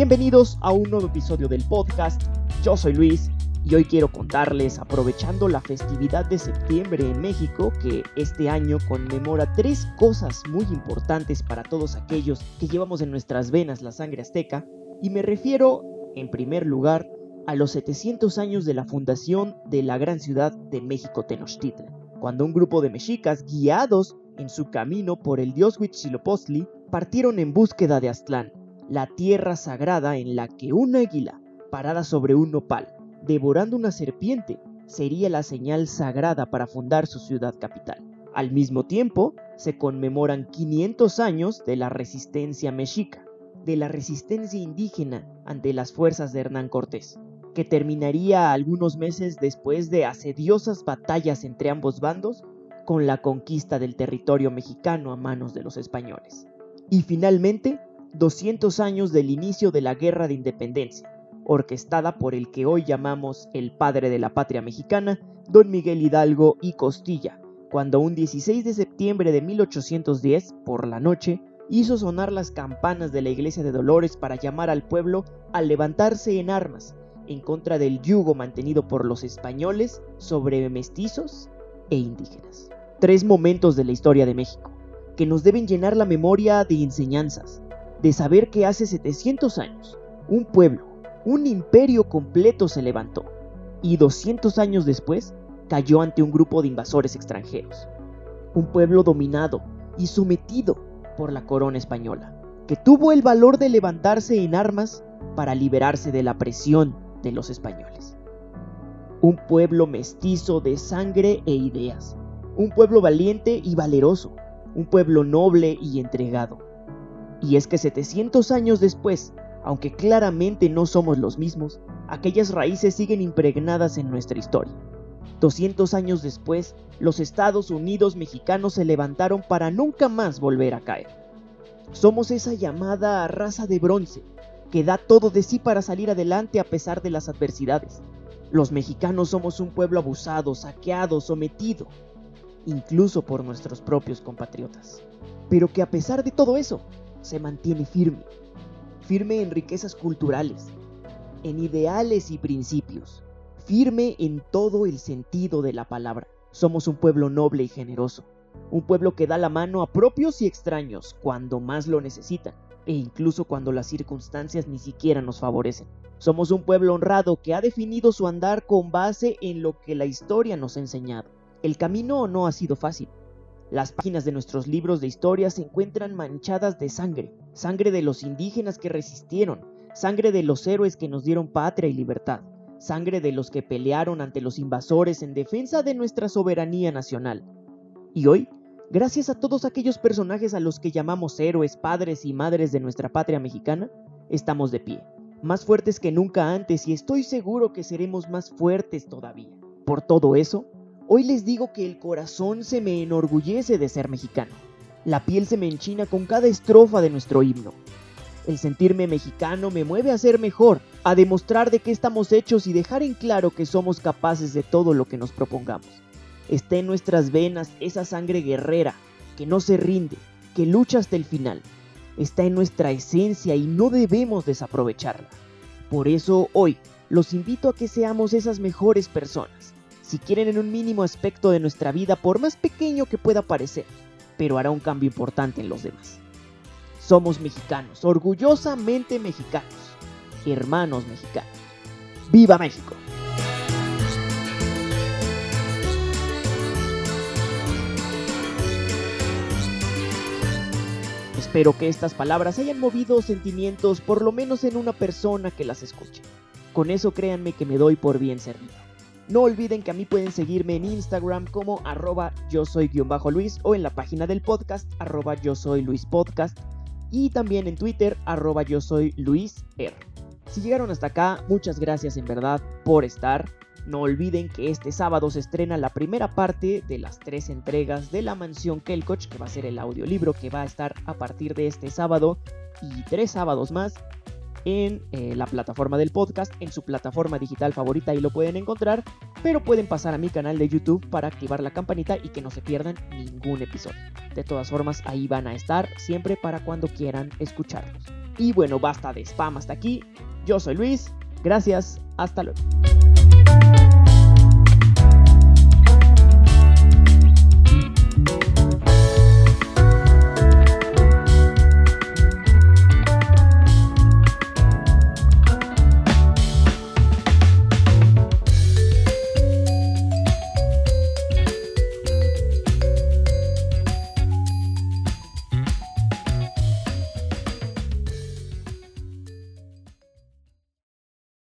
Bienvenidos a un nuevo episodio del podcast. Yo soy Luis y hoy quiero contarles, aprovechando la festividad de septiembre en México, que este año conmemora tres cosas muy importantes para todos aquellos que llevamos en nuestras venas la sangre azteca, y me refiero, en primer lugar, a los 700 años de la fundación de la gran ciudad de México Tenochtitlan, cuando un grupo de mexicas guiados en su camino por el dios Huitzilopochtli partieron en búsqueda de Aztlán, la tierra sagrada en la que una águila, parada sobre un nopal, devorando una serpiente, sería la señal sagrada para fundar su ciudad capital. Al mismo tiempo, se conmemoran 500 años de la resistencia mexica, de la resistencia indígena ante las fuerzas de Hernán Cortés, que terminaría algunos meses después de asediosas batallas entre ambos bandos con la conquista del territorio mexicano a manos de los españoles. Y finalmente, 200 años del inicio de la Guerra de Independencia, orquestada por el que hoy llamamos el padre de la patria mexicana, don Miguel Hidalgo y Costilla, cuando un 16 de septiembre de 1810, por la noche, hizo sonar las campanas de la iglesia de Dolores para llamar al pueblo a levantarse en armas en contra del yugo mantenido por los españoles sobre mestizos e indígenas. Tres momentos de la historia de México, que nos deben llenar la memoria de enseñanzas, de saber que hace 700 años, un pueblo, un imperio completo se levantó, y 200 años después cayó ante un grupo de invasores extranjeros. Un pueblo dominado y sometido por la corona española, que tuvo el valor de levantarse en armas para liberarse de la presión de los españoles. Un pueblo mestizo de sangre e ideas, un pueblo valiente y valeroso, un pueblo noble y entregado. Y es que 700 años después, aunque claramente no somos los mismos, aquellas raíces siguen impregnadas en nuestra historia. 200 años después, los Estados Unidos mexicanos se levantaron para nunca más volver a caer. Somos esa llamada raza de bronce, que da todo de sí para salir adelante a pesar de las adversidades. Los mexicanos somos un pueblo abusado, saqueado, sometido, incluso por nuestros propios compatriotas. Pero que a pesar de todo eso, se mantiene firme, firme en riquezas culturales, en ideales y principios, firme en todo el sentido de la palabra. Somos un pueblo noble y generoso, un pueblo que da la mano a propios y extraños cuando más lo necesitan, e incluso cuando las circunstancias ni siquiera nos favorecen. Somos un pueblo honrado que ha definido su andar con base en lo que la historia nos ha enseñado. El camino no ha sido fácil. Las páginas de nuestros libros de historia se encuentran manchadas de sangre, sangre de los indígenas que resistieron, sangre de los héroes que nos dieron patria y libertad, sangre de los que pelearon ante los invasores en defensa de nuestra soberanía nacional. Y hoy, gracias a todos aquellos personajes a los que llamamos héroes, padres y madres de nuestra patria mexicana, estamos de pie, más fuertes que nunca antes y estoy seguro que seremos más fuertes todavía. Por todo eso, Hoy les digo que el corazón se me enorgullece de ser mexicano. La piel se me enchina con cada estrofa de nuestro himno. El sentirme mexicano me mueve a ser mejor, a demostrar de qué estamos hechos y dejar en claro que somos capaces de todo lo que nos propongamos. Está en nuestras venas esa sangre guerrera, que no se rinde, que lucha hasta el final. Está en nuestra esencia y no debemos desaprovecharla. Por eso hoy los invito a que seamos esas mejores personas, si quieren en un mínimo aspecto de nuestra vida, por más pequeño que pueda parecer, pero hará un cambio importante en los demás. Somos mexicanos, orgullosamente mexicanos, hermanos mexicanos. ¡Viva México! Espero que estas palabras hayan movido sentimientos por lo menos en una persona que las escuche. Con eso créanme que me doy por bien servido. No olviden que a mí pueden seguirme en Instagram como arroba yo soy guion bajo Luis o en la página del podcast arroba yo soy Luis Podcast y también en Twitter arroba yo soy Luis R. Si llegaron hasta acá, muchas gracias en verdad por estar. No olviden que este sábado se estrena la primera parte de las tres entregas de La Mansión Kelcoch, que va a ser el audiolibro que va a estar a partir de este sábado y tres sábados más en eh, la plataforma del podcast, en su plataforma digital favorita, y lo pueden encontrar, pero pueden pasar a mi canal de YouTube para activar la campanita y que no se pierdan ningún episodio. De todas formas, ahí van a estar siempre para cuando quieran escucharlos. Y bueno, basta de spam hasta aquí. Yo soy Luis. Gracias. Hasta luego.